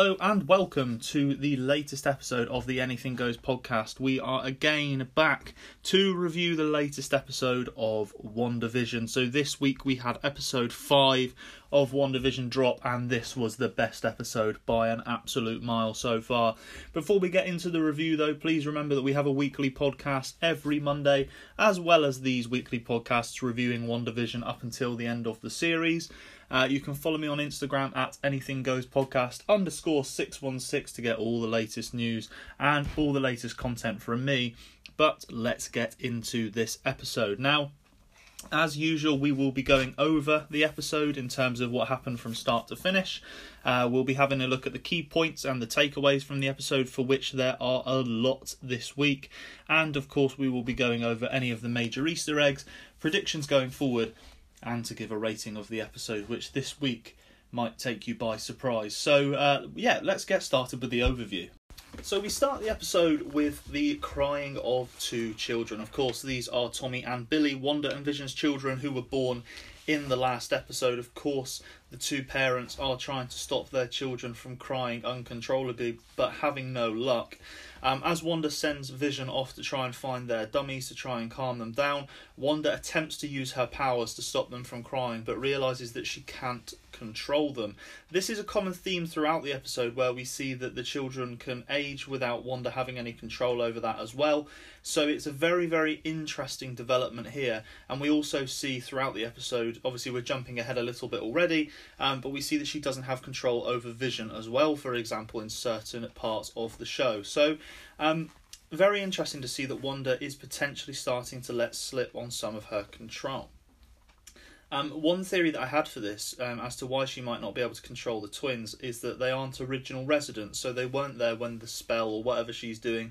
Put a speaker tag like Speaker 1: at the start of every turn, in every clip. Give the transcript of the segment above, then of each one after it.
Speaker 1: Hello and welcome to the latest episode of the Anything Goes podcast. We are again back to review the latest episode of WandaVision. So this week we had episode 5 of WandaVision drop and this was the best episode by an absolute mile so far. Before we get into the review though, please remember that we have a weekly podcast every Monday as well as these weekly podcasts reviewing WandaVision up until the end of the series. Uh, you can follow me on Instagram at anything goes podcast underscore 616 to get all the latest news and all the latest content from me. But let's get into this episode. Now, as usual, we will be going over the episode in terms of what happened from start to finish. Uh, we'll be having a look at the key points and the takeaways from the episode, for which there are a lot this week. And of course, we will be going over any of the major Easter eggs, predictions going forward, and to give a rating of the episode, which this week might take you by surprise. So, uh, yeah, let's get started with the overview. So, we start the episode with the crying of two children. Of course, these are Tommy and Billy, Wanda and Vision's children, who were born in the last episode. Of course, the two parents are trying to stop their children from crying uncontrollably, but having no luck. Um, as Wanda sends Vision off to try and find their dummies to try and calm them down, Wanda attempts to use her powers to stop them from crying, but realizes that she can't control them. This is a common theme throughout the episode where we see that the children can age without Wanda having any control over that as well. So it's a very, very interesting development here. And we also see throughout the episode, obviously, we're jumping ahead a little bit already, um, but we see that she doesn't have control over Vision as well, for example, in certain parts of the show. So, um, very interesting to see that Wanda is potentially starting to let slip on some of her control. Um, one theory that I had for this, um, as to why she might not be able to control the twins, is that they aren't original residents, so they weren't there when the spell or whatever she's doing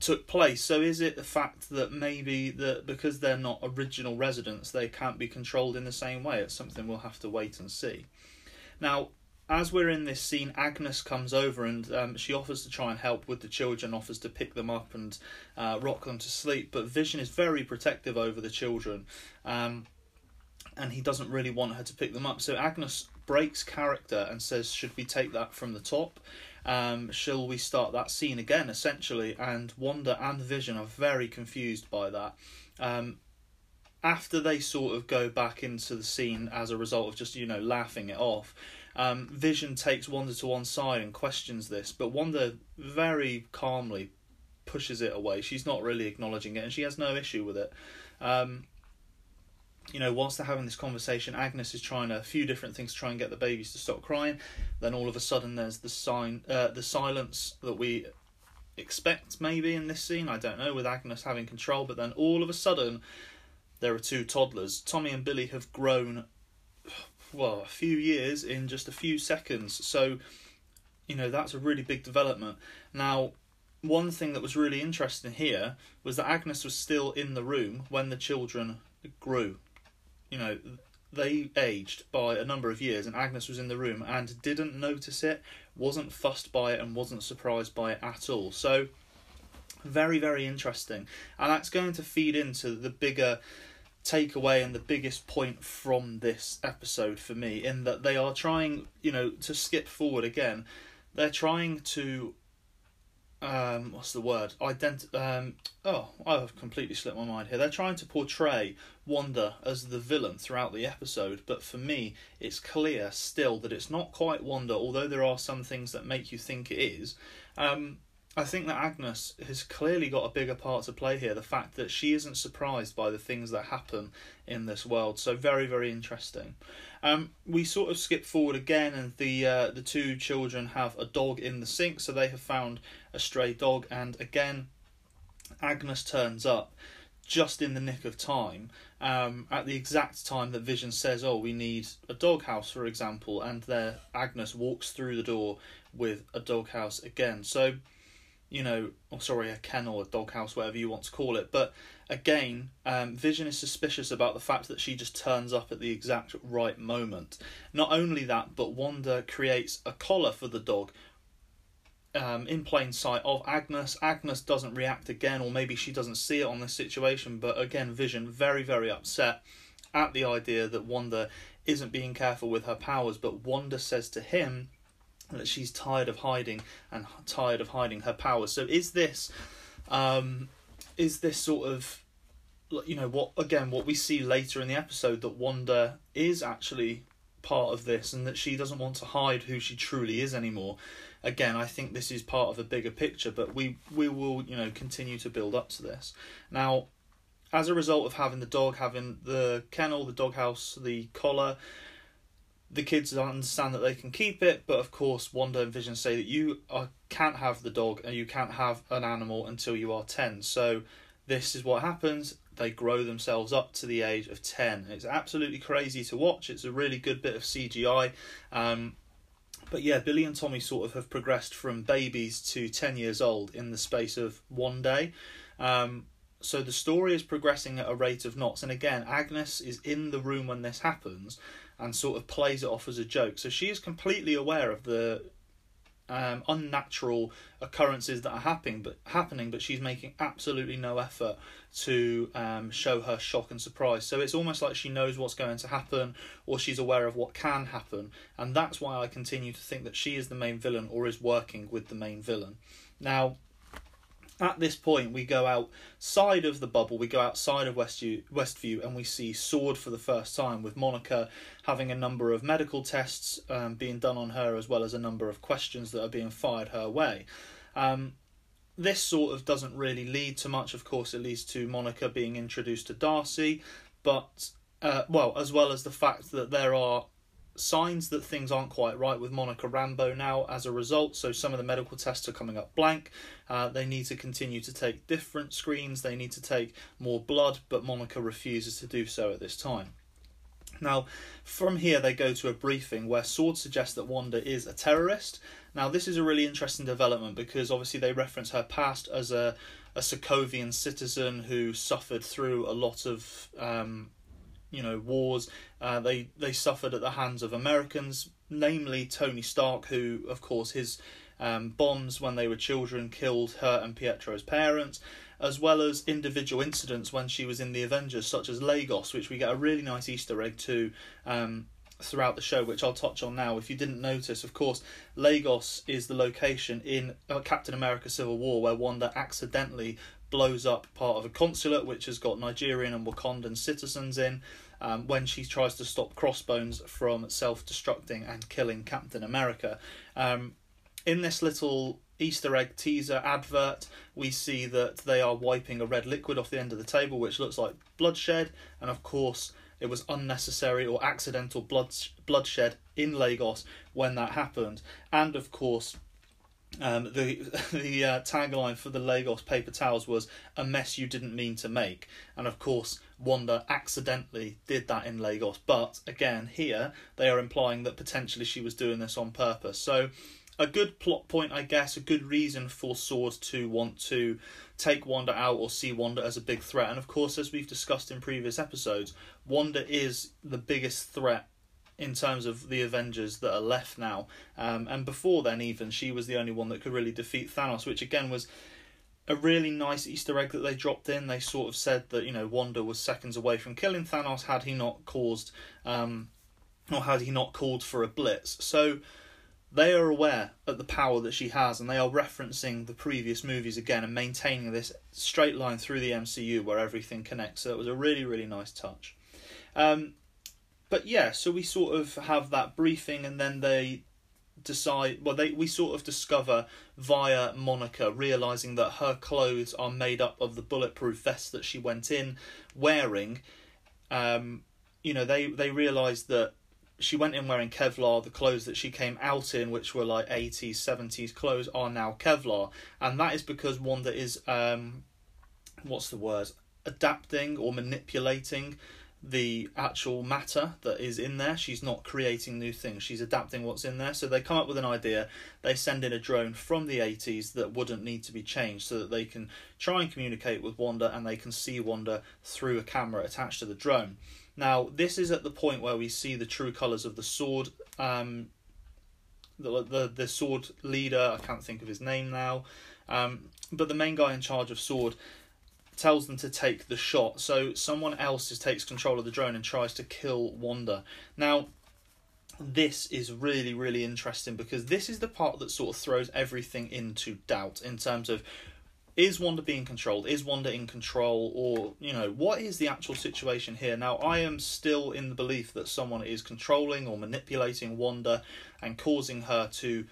Speaker 1: took place. So is it the fact that maybe that because they're not original residents, they can't be controlled in the same way? It's something we'll have to wait and see. Now, as we're in this scene, Agnes comes over and um, she offers to try and help with the children, offers to pick them up and uh, rock them to sleep. But Vision is very protective over the children. Um, and he doesn't really want her to pick them up. So Agnes breaks character and says, "Should we take that from the top? Um, shall we start that scene again?" Essentially, and Wanda and Vision are very confused by that. Um, after they sort of go back into the scene as a result of just you know laughing it off, um, Vision takes Wanda to one side and questions this, but Wanda very calmly pushes it away. She's not really acknowledging it, and she has no issue with it. Um, you know, whilst they're having this conversation, Agnes is trying a few different things to try and get the babies to stop crying. Then all of a sudden, there's the sign, uh, the silence that we expect maybe in this scene. I don't know with Agnes having control, but then all of a sudden, there are two toddlers. Tommy and Billy have grown, well, a few years in just a few seconds. So, you know, that's a really big development. Now, one thing that was really interesting here was that Agnes was still in the room when the children grew you know, they aged by a number of years, and Agnes was in the room and didn't notice it, wasn't fussed by it, and wasn't surprised by it at all. So, very, very interesting. And that's going to feed into the bigger takeaway and the biggest point from this episode for me, in that they are trying, you know, to skip forward again. They're trying to um, what's the word? Ident- um, oh, I've completely slipped my mind here. They're trying to portray Wanda as the villain throughout the episode, but for me, it's clear still that it's not quite Wanda, although there are some things that make you think it is. Um, I think that Agnes has clearly got a bigger part to play here. The fact that she isn't surprised by the things that happen in this world. So very, very interesting. Um, we sort of skip forward again, and the uh, the two children have a dog in the sink. So they have found a stray dog, and again, Agnes turns up just in the nick of time um, at the exact time that Vision says, "Oh, we need a doghouse," for example, and there Agnes walks through the door with a doghouse again. So you know, or sorry, a kennel, a doghouse, whatever you want to call it. But again, um, Vision is suspicious about the fact that she just turns up at the exact right moment. Not only that, but Wanda creates a collar for the dog um, in plain sight of Agnes. Agnes doesn't react again, or maybe she doesn't see it on this situation, but again, Vision very, very upset at the idea that Wanda isn't being careful with her powers. But Wanda says to him, that she's tired of hiding and tired of hiding her powers. So is this, um, is this sort of, you know, what again what we see later in the episode that Wanda is actually part of this and that she doesn't want to hide who she truly is anymore. Again, I think this is part of a bigger picture, but we we will you know continue to build up to this. Now, as a result of having the dog, having the kennel, the doghouse, the collar, the kids understand that they can keep it, but of course, Wanda and Vision say that you are, can't have the dog and you can't have an animal until you are 10. So, this is what happens. They grow themselves up to the age of 10. It's absolutely crazy to watch. It's a really good bit of CGI. Um, but yeah, Billy and Tommy sort of have progressed from babies to 10 years old in the space of one day. Um, so the story is progressing at a rate of knots. And again, Agnes is in the room when this happens and sort of plays it off as a joke. So she is completely aware of the um, unnatural occurrences that are happening, but happening, but she's making absolutely no effort to um, show her shock and surprise. So it's almost like she knows what's going to happen, or she's aware of what can happen, and that's why I continue to think that she is the main villain or is working with the main villain. Now, at this point we go outside of the bubble we go outside of westview westview and we see sword for the first time with monica having a number of medical tests um, being done on her as well as a number of questions that are being fired her way. Um, this sort of doesn't really lead to much of course it leads to monica being introduced to darcy but uh, well as well as the fact that there are signs that things aren't quite right with Monica Rambeau now as a result. So some of the medical tests are coming up blank. Uh, they need to continue to take different screens, they need to take more blood, but Monica refuses to do so at this time. Now, from here, they go to a briefing where Sword suggests that Wanda is a terrorist. Now, this is a really interesting development because obviously they reference her past as a, a Sokovian citizen who suffered through a lot of um, you know wars. Uh, they they suffered at the hands of Americans, namely Tony Stark, who of course his um, bombs when they were children killed her and Pietro's parents, as well as individual incidents when she was in the Avengers, such as Lagos, which we get a really nice Easter egg to. Um, throughout the show, which I'll touch on now. If you didn't notice, of course, Lagos is the location in uh, Captain America Civil War where Wanda accidentally blows up part of a consulate which has got Nigerian and Wakandan citizens in um, when she tries to stop Crossbones from self destructing and killing Captain America. Um, in this little Easter egg teaser advert, we see that they are wiping a red liquid off the end of the table, which looks like bloodshed, and of course, it was unnecessary or accidental blood bloodshed in Lagos when that happened, and of course, um, the the uh, tagline for the Lagos paper towels was "a mess you didn't mean to make," and of course Wanda accidentally did that in Lagos. But again, here they are implying that potentially she was doing this on purpose. So, a good plot point, I guess, a good reason for Sword to want to take Wanda out or see Wanda as a big threat. And of course, as we've discussed in previous episodes, Wanda is the biggest threat in terms of the Avengers that are left now. Um, and before then, even she was the only one that could really defeat Thanos, which again was a really nice Easter egg that they dropped in. They sort of said that you know Wanda was seconds away from killing Thanos had he not caused, um, or had he not called for a blitz. So they are aware of the power that she has, and they are referencing the previous movies again and maintaining this straight line through the MCU where everything connects. So it was a really really nice touch. Um, but yeah, so we sort of have that briefing, and then they decide. Well, they we sort of discover via Monica realizing that her clothes are made up of the bulletproof vest that she went in wearing. Um, you know, they they realize that she went in wearing Kevlar. The clothes that she came out in, which were like eighties, seventies clothes, are now Kevlar, and that is because Wanda is um, what's the word? Adapting or manipulating the actual matter that is in there. She's not creating new things. She's adapting what's in there. So they come up with an idea. They send in a drone from the 80s that wouldn't need to be changed so that they can try and communicate with Wanda and they can see Wanda through a camera attached to the drone. Now, this is at the point where we see the true colours of the sword. Um, the, the the sword leader, I can't think of his name now, um, but the main guy in charge of sword tells them to take the shot. So someone else takes control of the drone and tries to kill Wanda. Now, this is really really interesting because this is the part that sort of throws everything into doubt in terms of is Wanda being controlled? Is Wanda in control? Or, you know, what is the actual situation here? Now, I am still in the belief that someone is controlling or manipulating Wanda and causing her to,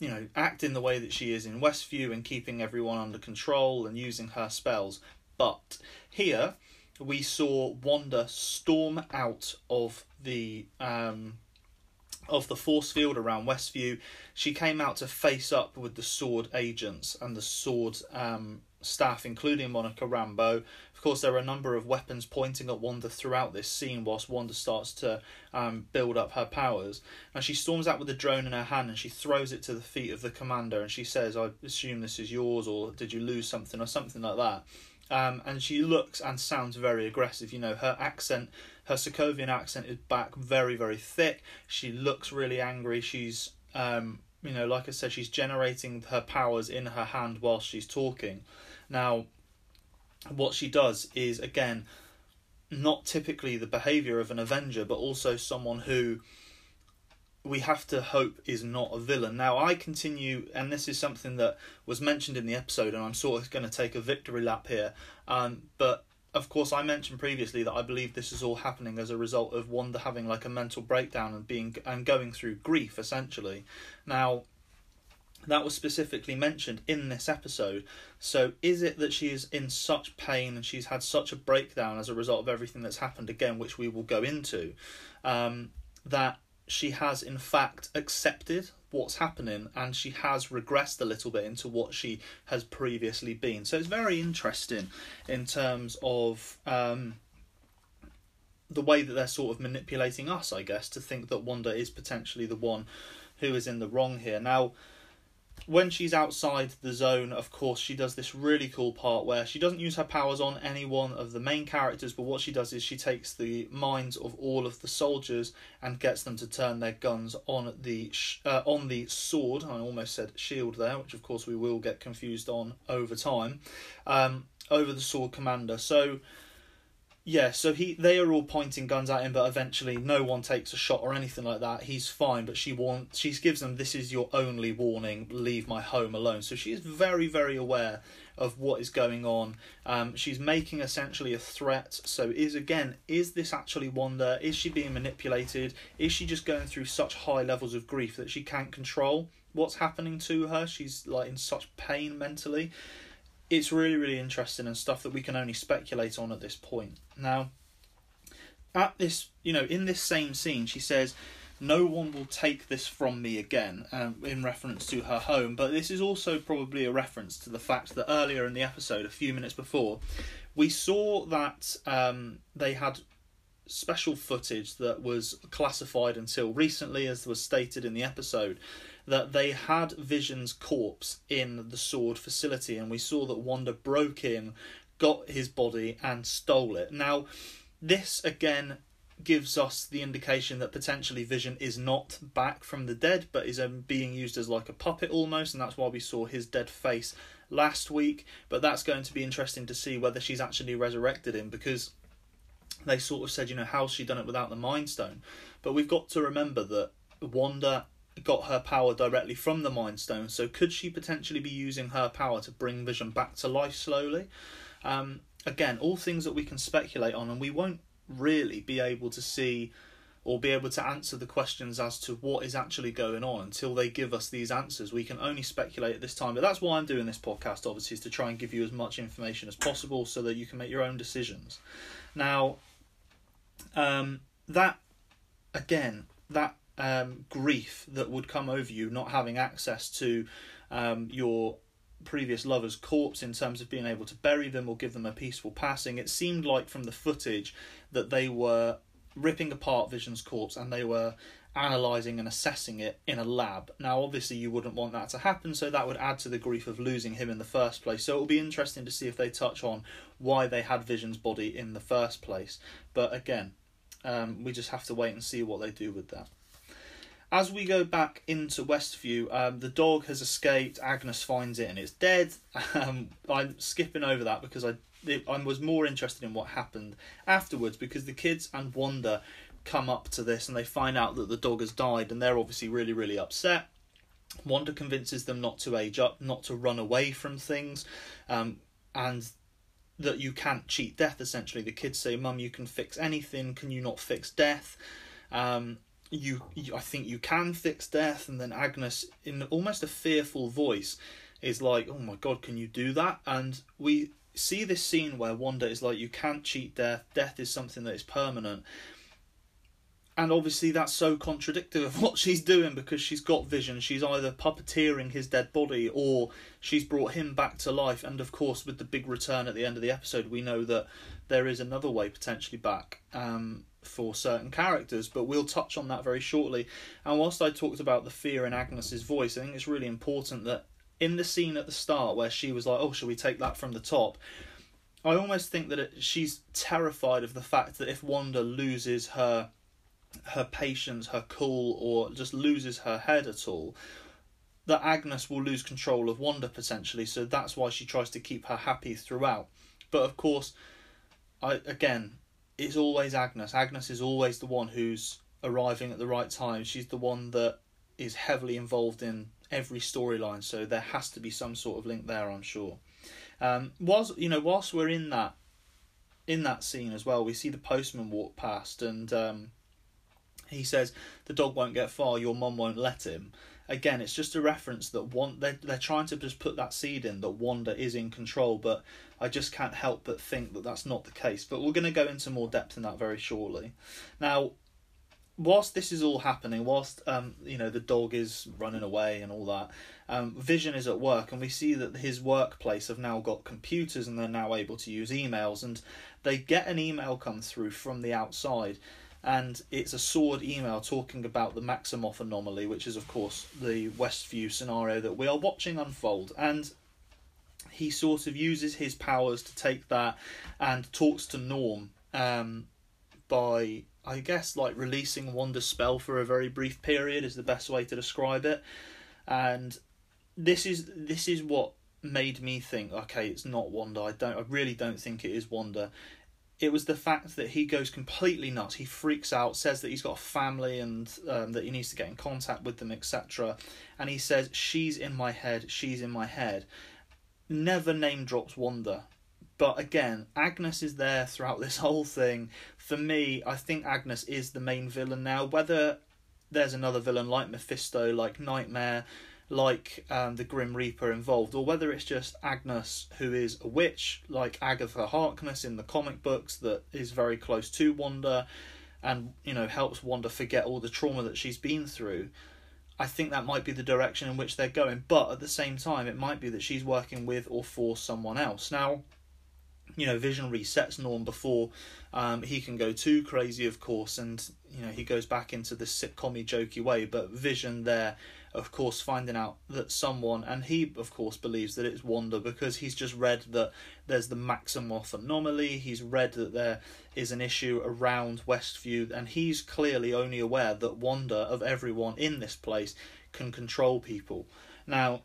Speaker 1: you know, act in the way that she is in Westview and keeping everyone under control and using her spells. But here, we saw Wanda storm out of the um, of the force field around Westview. She came out to face up with the sword agents and the sword um, staff, including Monica Rambeau. Of course, there are a number of weapons pointing at Wanda throughout this scene whilst Wanda starts to um, build up her powers. And she storms out with the drone in her hand and she throws it to the feet of the commander and she says, I assume this is yours, or did you lose something, or something like that. Um, and she looks and sounds very aggressive. You know, her accent, her Sokovian accent is back very, very thick. She looks really angry. She's, um, you know, like I said, she's generating her powers in her hand whilst she's talking. Now, what she does is, again, not typically the behavior of an Avenger, but also someone who we have to hope is not a villain. Now, I continue, and this is something that was mentioned in the episode, and I'm sort of going to take a victory lap here. Um, but of course, I mentioned previously that I believe this is all happening as a result of Wanda having like a mental breakdown and being and going through grief, essentially. Now, that was specifically mentioned in this episode. So, is it that she is in such pain and she's had such a breakdown as a result of everything that's happened again, which we will go into, um, that she has in fact accepted what's happening and she has regressed a little bit into what she has previously been. So it's very interesting in terms of um, the way that they're sort of manipulating us, I guess, to think that Wanda is potentially the one who is in the wrong here. Now, when she's outside the zone, of course, she does this really cool part where she doesn't use her powers on any one of the main characters, but what she does is she takes the minds of all of the soldiers and gets them to turn their guns on the uh, on the sword. I almost said shield there, which of course we will get confused on over time. Um, over the sword commander. So yeah, so he they are all pointing guns at him, but eventually no one takes a shot or anything like that. He's fine, but she wants she gives them this is your only warning. Leave my home alone. So she is very very aware of what is going on. Um, she's making essentially a threat. So is again is this actually Wanda? Is she being manipulated? Is she just going through such high levels of grief that she can't control what's happening to her? She's like in such pain mentally it's really really interesting and stuff that we can only speculate on at this point. Now at this you know in this same scene she says no one will take this from me again um, in reference to her home. But this is also probably a reference to the fact that earlier in the episode a few minutes before we saw that um, they had special footage that was classified until recently as was stated in the episode that they had Vision's corpse in the sword facility, and we saw that Wanda broke in, got his body, and stole it. Now, this again gives us the indication that potentially Vision is not back from the dead, but is um, being used as like a puppet almost, and that's why we saw his dead face last week. But that's going to be interesting to see whether she's actually resurrected him because they sort of said, you know, how's she done it without the Mind Stone? But we've got to remember that Wanda got her power directly from the Mind Stone. So could she potentially be using her power to bring Vision back to life slowly? Um, again, all things that we can speculate on, and we won't really be able to see or be able to answer the questions as to what is actually going on until they give us these answers. We can only speculate at this time, but that's why I'm doing this podcast, obviously, is to try and give you as much information as possible so that you can make your own decisions. Now, um, that again, that um, grief that would come over you not having access to um, your previous lover's corpse in terms of being able to bury them or give them a peaceful passing. It seemed like from the footage that they were ripping apart Vision's corpse and they were analysing and assessing it in a lab. Now, obviously, you wouldn't want that to happen, so that would add to the grief of losing him in the first place. So, it'll be interesting to see if they touch on why they had Vision's body in the first place. But again, um, we just have to wait and see what they do with that. As we go back into Westview, um, the dog has escaped. Agnes finds it and it's dead. Um, I'm skipping over that because I I was more interested in what happened afterwards because the kids and Wanda come up to this and they find out that the dog has died, and they're obviously really, really upset. Wanda convinces them not to age up, not to run away from things, um, and that you can't cheat death. Essentially, the kids say, "Mum, you can fix anything. Can you not fix death?" Um, you, you, I think you can fix death. And then Agnes, in almost a fearful voice, is like, "Oh my God, can you do that?" And we see this scene where Wanda is like, "You can't cheat death. Death is something that is permanent." And obviously that's so contradictory of what she's doing because she's got vision. She's either puppeteering his dead body or she's brought him back to life. And of course with the big return at the end of the episode we know that there is another way potentially back um, for certain characters. But we'll touch on that very shortly. And whilst i talked about the fear in agnes's voice i think it's really important that in the scene at the start where she was like oh shall we take that from the top? I almost think that it, she's terrified of the fact that if wanda loses her her patience, her cool, or just loses her head at all, that Agnes will lose control of Wanda potentially. So that's why she tries to keep her happy throughout. But of course, I again, it's always Agnes. Agnes is always the one who's arriving at the right time. She's the one that is heavily involved in every storyline. So there has to be some sort of link there, I'm sure. Um, whilst you know, whilst we're in that in that scene as well, we see the postman walk past and. Um, he says the dog won't get far, your mum won't let him. Again, it's just a reference that one they're, they're trying to just put that seed in that Wanda is in control, but I just can't help but think that that's not the case. But we're going to go into more depth in that very shortly. Now, whilst this is all happening, whilst um, you know the dog is running away and all that, um, Vision is at work, and we see that his workplace have now got computers and they're now able to use emails, and they get an email come through from the outside, and it's a sword email talking about the Maximoff anomaly, which is, of course, the Westview scenario that we are watching unfold. And he sort of uses his powers to take that and talks to Norm um, by, I guess, like releasing Wanda's spell for a very brief period is the best way to describe it. And this is this is what made me think, okay, it's not Wanda. I don't, I really don't think it is Wanda it was the fact that he goes completely nuts. He freaks out, says that he's got a family and um, that he needs to get in contact with them, etc. And he says, "She's in my head. She's in my head." Never name drops Wanda, but again, Agnes is there throughout this whole thing. For me, I think Agnes is the main villain now. Whether there's another villain like Mephisto, like Nightmare, like um, the Grim Reaper involved, or whether it's just Agnes, who is a witch, like Agatha Harkness in the comic books, that is very close to Wanda, and you know helps Wanda forget all the trauma that she's been through. I think that might be the direction in which they're going, but at the same time, it might be that she's working with or for someone else. Now, you know, Vision resets Norm before um, he can go too crazy, of course, and you know he goes back into the sitcommy, jokey way. But Vision there of course, finding out that someone, and he, of course, believes that it's Wanda because he's just read that there's the Maximoff anomaly, he's read that there is an issue around Westview, and he's clearly only aware that Wanda, of everyone in this place, can control people. Now,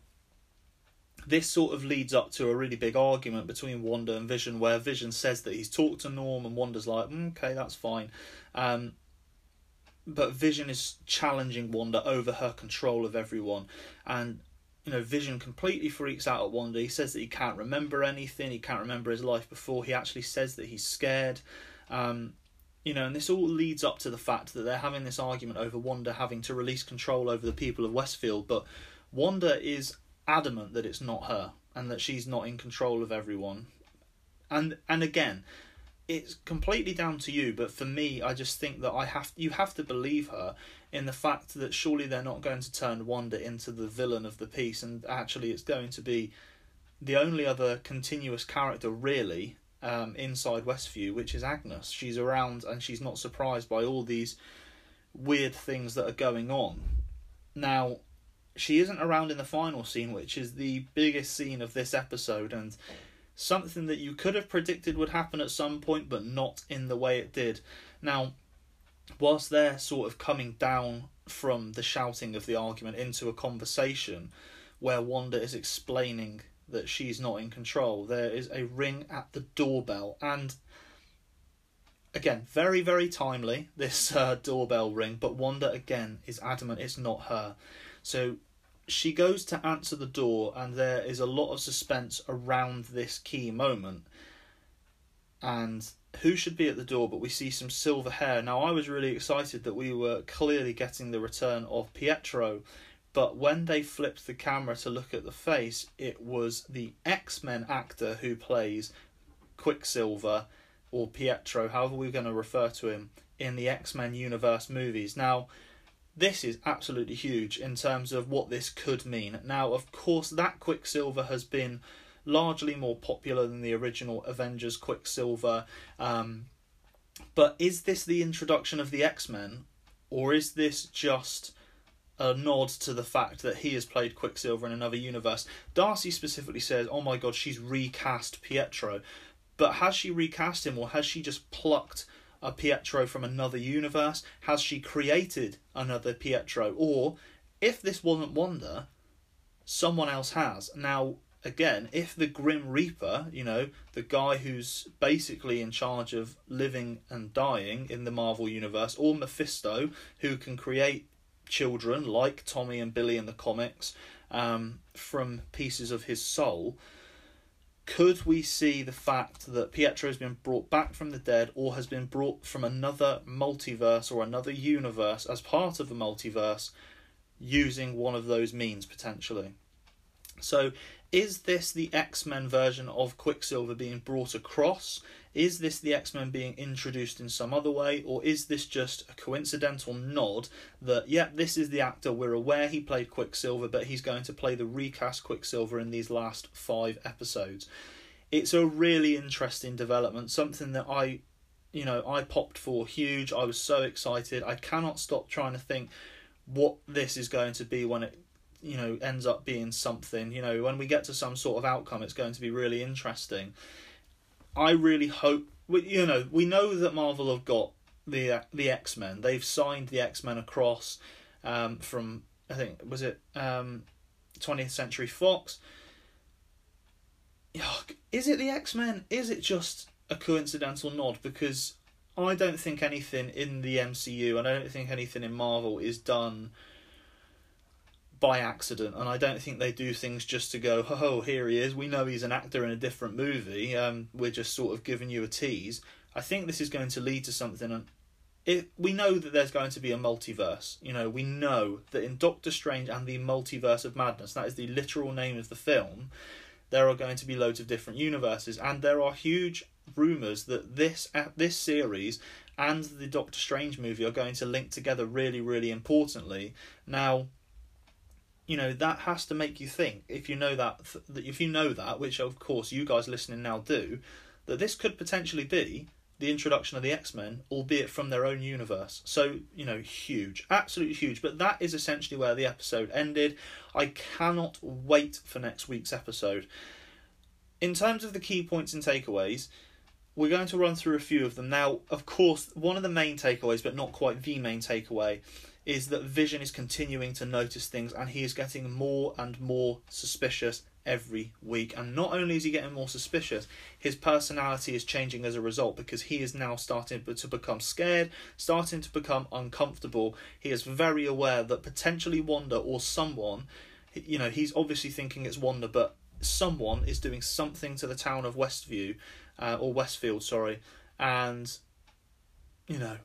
Speaker 1: this sort of leads up to a really big argument between Wanda and Vision, where Vision says that he's talked to Norm, and Wanda's like, mm, okay, that's fine. Um, but Vision is challenging Wanda over her control of everyone, and you know Vision completely freaks out at Wanda. He says that he can't remember anything. He can't remember his life before. He actually says that he's scared. Um, you know, and this all leads up to the fact that they're having this argument over Wanda having to release control over the people of Westfield, but Wanda is adamant that it's not her and that she's not in control of everyone. And and again, it's completely down to you but for me i just think that i have you have to believe her in the fact that surely they're not going to turn wanda into the villain of the piece and actually it's going to be the only other continuous character really um, inside westview which is agnes. She's around and she's not surprised by all these weird things that are going on. Now she isn't around in the final scene which is the biggest scene of this episode and something that you could have predicted would happen at some point, but not in the way it did. Now, whilst they're sort of coming down from the shouting of the argument into a conversation where Wanda is explaining that she's not in control, there is a ring at the doorbell, and again, very, very timely, this uh, doorbell ring, but Wanda again is adamant it's not her. So she goes to answer the door, and there is a lot of suspense around this key moment. And who should be at the door? But we see some silver hair. Now, I was really excited that we were clearly getting the return of Pietro, but when they flipped the camera to look at the face, it was the X Men actor who plays Quicksilver or Pietro, however we're going to refer to him, in the X Men universe movies. Now, this is absolutely huge in terms of what this could mean. Now, of course, that Quicksilver has been largely more popular than the original Avengers Quicksilver. Um, but is this the introduction of the X Men, or is this just a nod to the fact that he has played Quicksilver in another universe? Darcy specifically says, "Oh my God, she's recast Pietro," but has she recast him, or has she just plucked? A Pietro from another universe? Has she created another Pietro? Or, if this wasn't Wanda, someone else has. Now, again, if the Grim Reaper, you know, the guy who's basically in charge of living and dying in the Marvel Universe, or Mephisto, who can create children like Tommy and Billy in the comics um, from pieces of his soul, could we see the fact that Pietro has been brought back from the dead or has been brought from another multiverse or another universe as part of the multiverse using one of those means potentially? So, is this the X Men version of Quicksilver being brought across? Is this the X Men being introduced in some other way, or is this just a coincidental nod that, yeah, this is the actor, we're aware he played Quicksilver, but he's going to play the recast Quicksilver in these last five episodes? It's a really interesting development, something that I, you know, I popped for huge. I was so excited. I cannot stop trying to think what this is going to be when it you know ends up being something you know when we get to some sort of outcome it's going to be really interesting I really hope you know we know that Marvel have got the the X Men. They've signed the X Men across um, from I think was it um, 20th Century Fox. Is it the X Men? Is it just a coincidental nod? Because I don't think anything in the MCU and I don't think anything in Marvel is done by accident, and I don't think they do things just to go, oh, here he is. We know he's an actor in a different movie. Um, we're just sort of giving you a tease. I think this is going to lead to something, and it, we know that there's going to be a multiverse. You know, we know that in Doctor Strange and the Multiverse of Madness, that is the literal name of the film, there are going to be loads of different universes, and there are huge rumors that this uh, this series and the Doctor Strange movie are going to link together really, really importantly. Now, you know that has to make you think if you know that if you know that which of course you guys listening now do that this could potentially be the introduction of the X-Men albeit from their own universe. So you know huge absolutely huge. But that is essentially where the episode ended. I cannot wait for next week's episode. In terms of the key points and takeaways we're going to run through a few of them. Now of course one of the main takeaways but not quite the main takeaway is that Vision is continuing to notice things and he is getting more and more suspicious every week. And not only is he getting more suspicious, his personality is changing as a result because he is now starting to become scared, starting to become uncomfortable. He is very aware that potentially Wanda or someone, you know, he's obviously thinking it's Wanda, but someone is doing something to the town of Westview, uh, or Westfield, sorry, and, you know,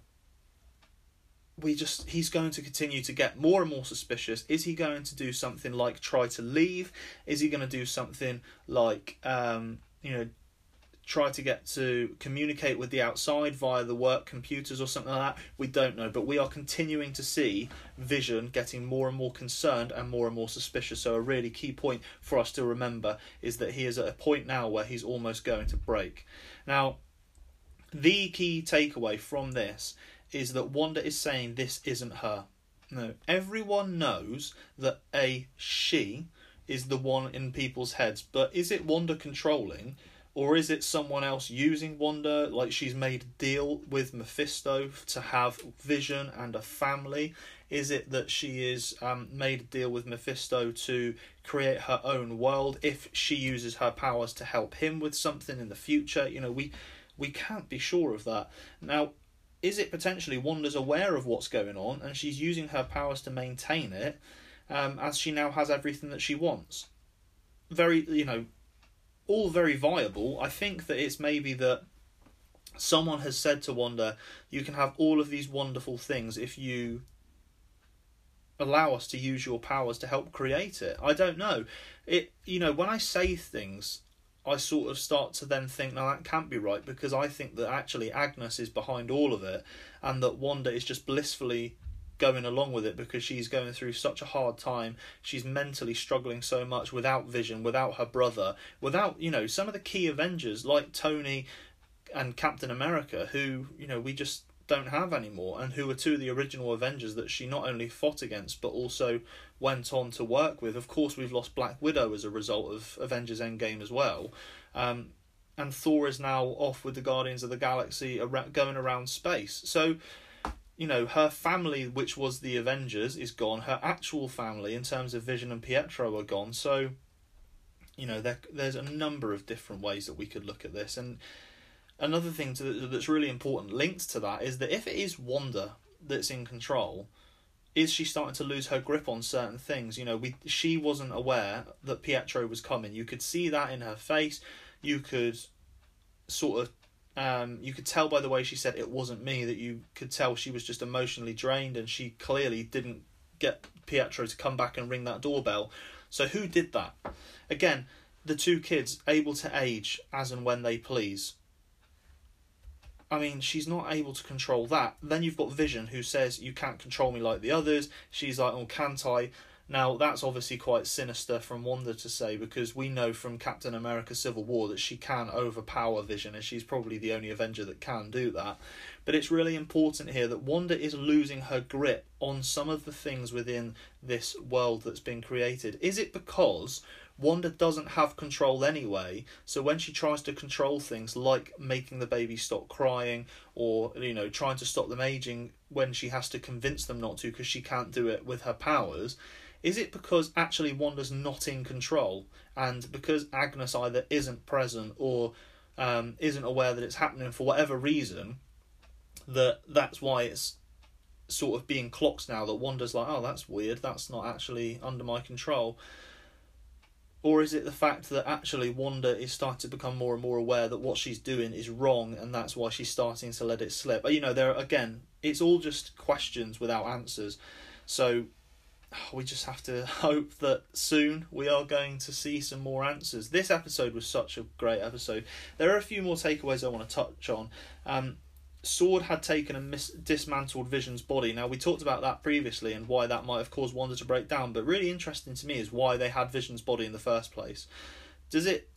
Speaker 1: we just he's going to continue to get more and more suspicious. Is he going to do something like try to leave? Is he going to do something like um, you know try to get to communicate with the outside via the work computers or something like that? We don't know but we are continuing to see vision getting more and more concerned and more and more suspicious. So a really key point for us to remember is that he is at a point now where he's almost going to break. Now the key takeaway from this is that Wanda is saying this isn't her. No, everyone knows that a she is the one in people's heads, but is it Wanda controlling? Or is it someone else using Wanda? Like she's made a deal with Mephisto to have Vision and a family? Is it that she is um, made a deal with Mephisto to create her own world if she uses her powers to help him with something in the future? You know, we We can't be sure of that. Now, is it potentially Wanda's aware of what's going on and she's using her powers to maintain it um, as she now has everything that she wants? Very, you know, all very viable. I think that it's maybe that someone has said to Wanda, you can have all of these wonderful things if you allow us to use your powers to help create it. I don't know. It you know, when I say things I sort of start to then think, no, that can't be right because I think that actually Agnes is behind all of it and that Wanda is just blissfully going along with it because she's going through such a hard time. She's mentally struggling so much without Vision, without her brother, without, you know, some of the key Avengers like Tony and Captain America who, you know, we just don't have anymore and who are two of the original Avengers that she not only fought against but also went on to work with. Of course, we've lost Black Widow as a result of Avengers Endgame as well. Um, and Thor is now off with the Guardians of the Galaxy going around space. So, you know, her family, which was the Avengers, is gone. Her actual family, in terms of Vision and Pietro, are gone. So, you know, there, there's a number of different ways that we could look at this. And another thing to, that's really important linked to that is that if it is Wanda that's in control, is she starting to lose her grip on certain things? You know, we she wasn't aware that Pietro was coming. You could see that in her face. You could sort of um, you could tell by the way she said it wasn't me that you could tell she was just emotionally drained and she clearly didn't get Pietro to come back and ring that doorbell. So who did that? Again, the two kids able to age as and when they please. I mean, she's not able to control that. Then you've got Vision, who says, You can't control me like the others. She's like, Oh, can't I? Now, that's obviously quite sinister from Wanda to say because we know from Captain America Civil War that she can overpower Vision and she's probably the only Avenger that can do that. But it's really important here that Wanda is losing her grip on some of the things within this world that's been created. Is it because Wanda doesn't have control anyway, so when she tries to control things like making the baby stop crying or you know trying to stop them aging when she has to convince them not to because she can't do it with her powers, is it because actually Wanda's not in control and because Agnes either isn't present or um, isn't aware that it's happening for whatever reason that that's why it's sort of being clocked now that Wanda's like, oh, that's weird, that's not actually under my control. Or is it the fact that actually Wanda is starting to become more and more aware that what she's doing is wrong and that's why she's starting to let it slip? You know, there again, it's all just questions without answers. So we just have to hope that soon we are going to see some more answers. This episode was such a great episode. There are a few more takeaways I want to touch on. Um, Sword had taken and mis- dismantled Vision's body. Now we talked about that previously and why that might have caused Wanda to break down. But really interesting to me is why they had Vision's body in the first place. Does it?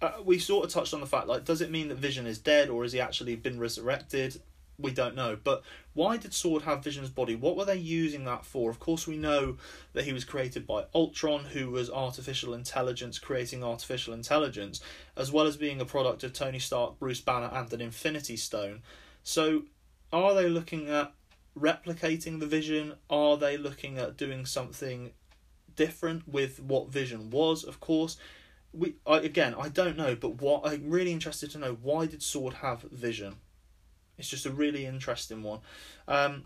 Speaker 1: Uh, we sort of touched on the fact like, does it mean that Vision is dead or has he actually been resurrected? We don't know. But why did Sword have Vision's body? What were they using that for? Of course, we know that he was created by Ultron, who was artificial intelligence creating artificial intelligence, as well as being a product of Tony Stark, Bruce Banner, and an Infinity Stone. So, are they looking at replicating the Vision? Are they looking at doing something different with what Vision was? Of course. We I, again, I don't know, but what I'm really interested to know why did Sword have Vision? It's just a really interesting one. Um,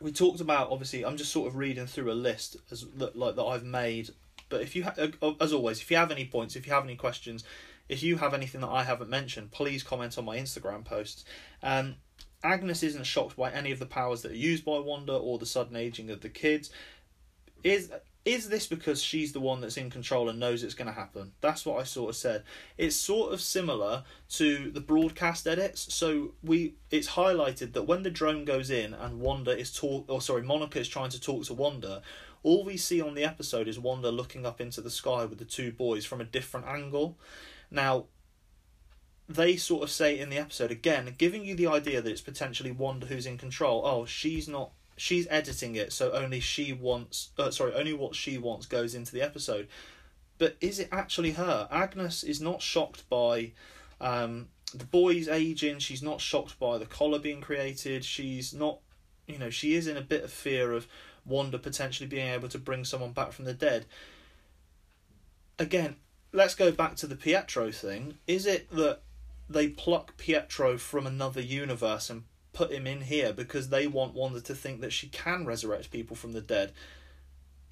Speaker 1: we talked about obviously. I'm just sort of reading through a list as like that I've made. But if you, ha- uh, as always, if you have any points, if you have any questions, if you have anything that I haven't mentioned, please comment on my Instagram posts. Um, Agnes isn't shocked by any of the powers that are used by Wanda or the sudden aging of the kids. Is is this because she's the one that's in control and knows it's going to happen? That's what I sort of said. It's sort of similar to the broadcast edits. So we it's highlighted that when the drone goes in and Wanda is talk or sorry, Monica is trying to talk to Wanda, all we see on the episode is Wanda looking up into the sky with the two boys from a different angle. Now, they sort of say in the episode again, giving you the idea that it's potentially Wanda who's in control. Oh, she's not she's editing it so only she wants uh, sorry only what she wants goes into the episode. But is it actually her? Agnes is not shocked by um, the boys aging. She's not shocked by the collar being created. She's not you know she is in a bit of fear of wanda potentially being able to bring someone back from the dead. Again let's go back to the pietro thing. Is it that they pluck Pietro from another universe and put him in here because they want Wanda to think that she can resurrect people from the dead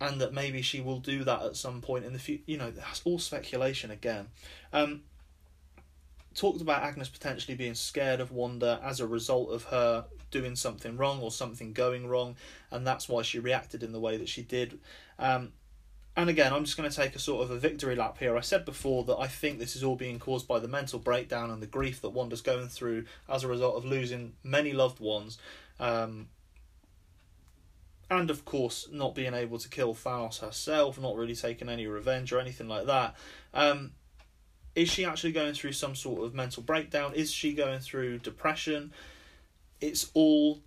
Speaker 1: and that maybe she will do that at some point in the future. You know, that's all speculation again. Um, talked about Agnes potentially being scared of Wanda as a result of her doing something wrong or something going wrong, and that's why she reacted in the way that she did. Um, and again, I'm just going to take a sort of a victory lap here. I said before that I think this is all being caused by the mental breakdown and the grief that Wanda's going through as a result of losing many loved ones. Um, and of course, not being able to kill Thanos herself, not really taking any revenge or anything like that. Um, is she actually going through some sort of mental breakdown? Is she going through depression? It's all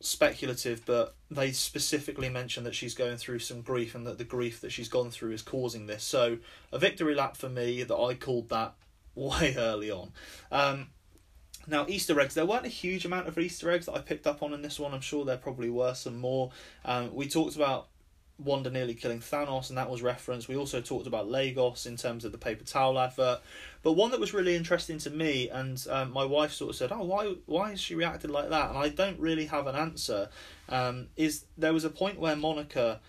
Speaker 1: speculative, but they specifically mention that she's going through some grief and that the grief that she's gone through is causing this. So, a victory lap for me that I called that way early on. Um, now, Easter eggs. There weren't a huge amount of Easter eggs that I picked up on in this one. I'm sure there probably were some more. Um, we talked about Wanda nearly killing Thanos, and that was referenced. We also talked about Lagos in terms of the paper towel advert. But one that was really interesting to me, and um, my wife sort of said, "Oh, why why has she reacted like that?" And I don't really have an answer. Um, is there was a point where Monica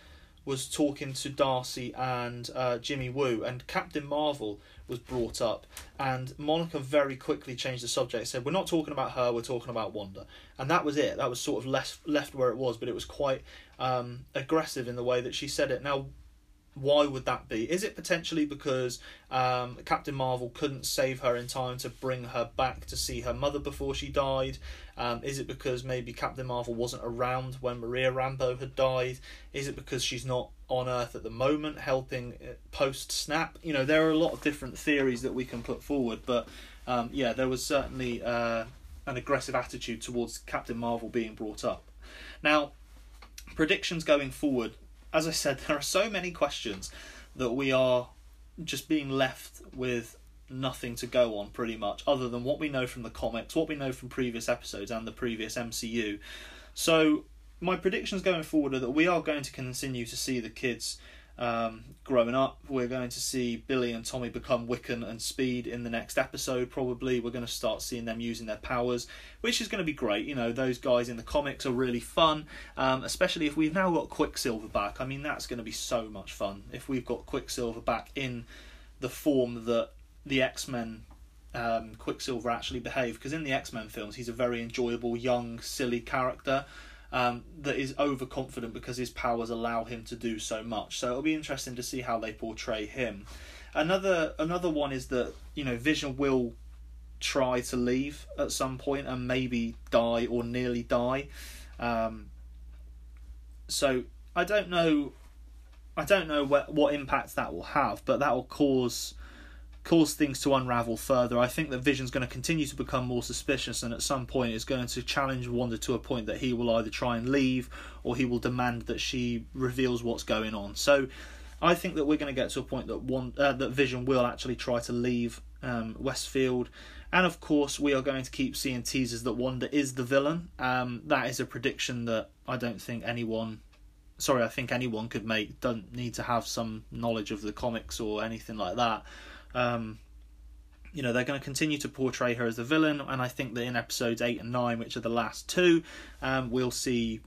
Speaker 1: was talking to Darcy and uh, Jimmy Woo, and Captain Marvel was brought up, and Monica very quickly changed the subject. Said, "We're not talking about her. We're talking about Wanda," and that was it. That was sort of left left where it was, but it was quite um, aggressive in the way that she said it. Now, why would that be? Is it potentially because um, Captain Marvel couldn't save her in time to bring her back to see her mother before she died? Um, is it because maybe Captain Marvel wasn't around when Maria Rambeau had died? Is it because she's not on Earth at the moment helping uh, post snap? You know, there are a lot of different theories that we can put forward, but um, yeah, there was certainly uh, an aggressive attitude towards Captain Marvel being brought up. Now, predictions going forward as I said, there are so many questions that we are just being left with nothing to go on pretty much other than what we know from the comics, what we know from previous episodes and the previous MCU. So my predictions going forward are that we are going to continue to see the kids um, growing up. We're going to see Billy and Tommy become Wiccan and Speed in the next episode, probably. We're going to start seeing them using their powers, which is going to be great. You know, those guys in the comics are really fun, um, especially if we've now got Quicksilver back. I mean, that's going to be so much fun if we've got Quicksilver back in the form that the X Men um, Quicksilver actually behave. Because in the X Men films, he's a very enjoyable, young, silly character um, that is overconfident because his powers allow him to do so much. So it'll be interesting to see how they portray him. Another another one is that you know Vision will try to leave at some point and maybe die or nearly die. Um, so I don't know. I don't know what what impact that will have, but that will cause cause things to unravel further. I think that Vision's going to continue to become more suspicious, and at some point is going to challenge Wanda to a point that he will either try and leave or he will demand that she reveals what's going on. So, I think that we're going to get to a point that one uh, that Vision will actually try to leave um, Westfield. And of course, we are going to keep seeing teasers that Wanda is the villain. Um, that is a prediction that I don't think anyone sorry, I think anyone could make. Don't need to have some knowledge of the comics or anything like that. Um, you know, they're going to continue to portray her as the villain, and I think that in episodes 8 and 9, which are the last two, um, we'll see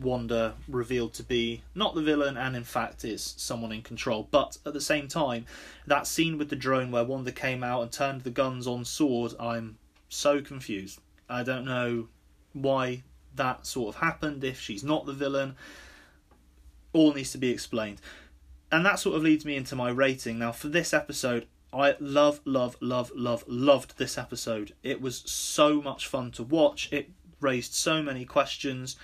Speaker 1: Wanda revealed to be not the villain and in fact is someone in control. But at the same time, that scene with the drone where Wanda came out and turned the guns on Sword, I'm so confused. I don't know why that sort of happened if she's not the villain. All needs to be explained. And that sort of leads me into my rating. Now, for this episode, I love, love, love, love, loved this episode. It was so much fun to watch. It raised so many questions.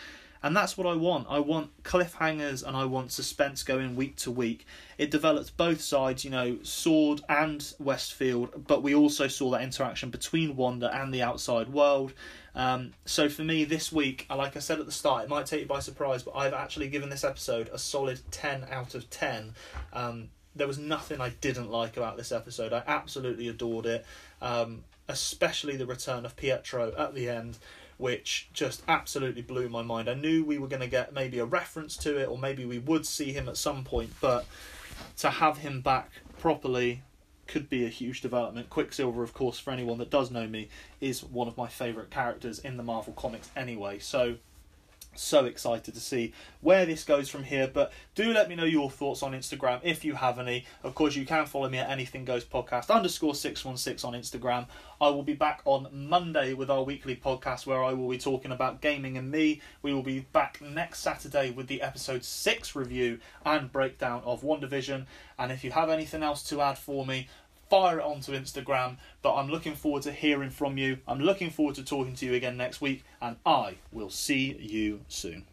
Speaker 1: And that's what I want. I want cliffhangers and I want suspense going week to week. It developed both sides, you know, Sword and Westfield, but we also saw that interaction between Wanda and the outside world. Um, so for me, this week, like I said at the start, it might take you by surprise, but I've actually given this episode a solid 10 out of 10. Um, there was nothing I didn't like about this episode. I absolutely adored it, um, especially the return of Pietro at the end, which just absolutely blew my mind. I knew we were going to get maybe a reference to it, or maybe we would see him at some point, but to have him back properly could be a huge development. Quicksilver, of course, for anyone that does know me, is one of my favourite characters in the Marvel Comics anyway. So so excited to see where this goes from here. But do let me know your thoughts on Instagram if you have any. Of course, you can follow me at Anything Goes Podcast underscore six one six on Instagram. I will be back on Monday with our weekly podcast where I will be talking about gaming and me. We will be back next Saturday with the episode six review and breakdown of WandaVision. And if you have anything else to add for me, fire it onto Instagram. But I'm looking forward to hearing from you. I'm looking forward to talking to you again next week, and I will see you soon.